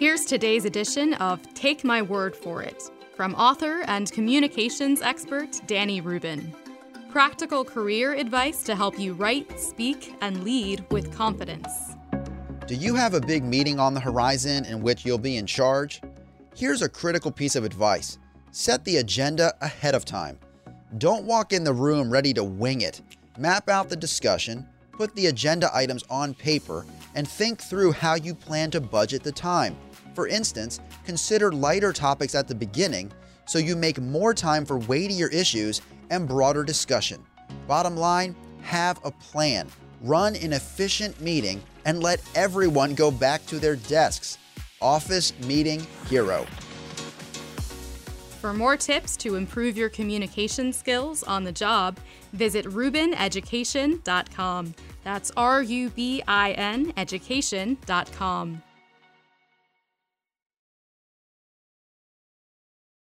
Here's today's edition of Take My Word for It from author and communications expert Danny Rubin. Practical career advice to help you write, speak, and lead with confidence. Do you have a big meeting on the horizon in which you'll be in charge? Here's a critical piece of advice set the agenda ahead of time. Don't walk in the room ready to wing it. Map out the discussion, put the agenda items on paper, and think through how you plan to budget the time. For instance, consider lighter topics at the beginning so you make more time for weightier issues and broader discussion. Bottom line, have a plan. Run an efficient meeting and let everyone go back to their desks. Office Meeting Hero. For more tips to improve your communication skills on the job, visit rubineducation.com. That's R U B I N education.com.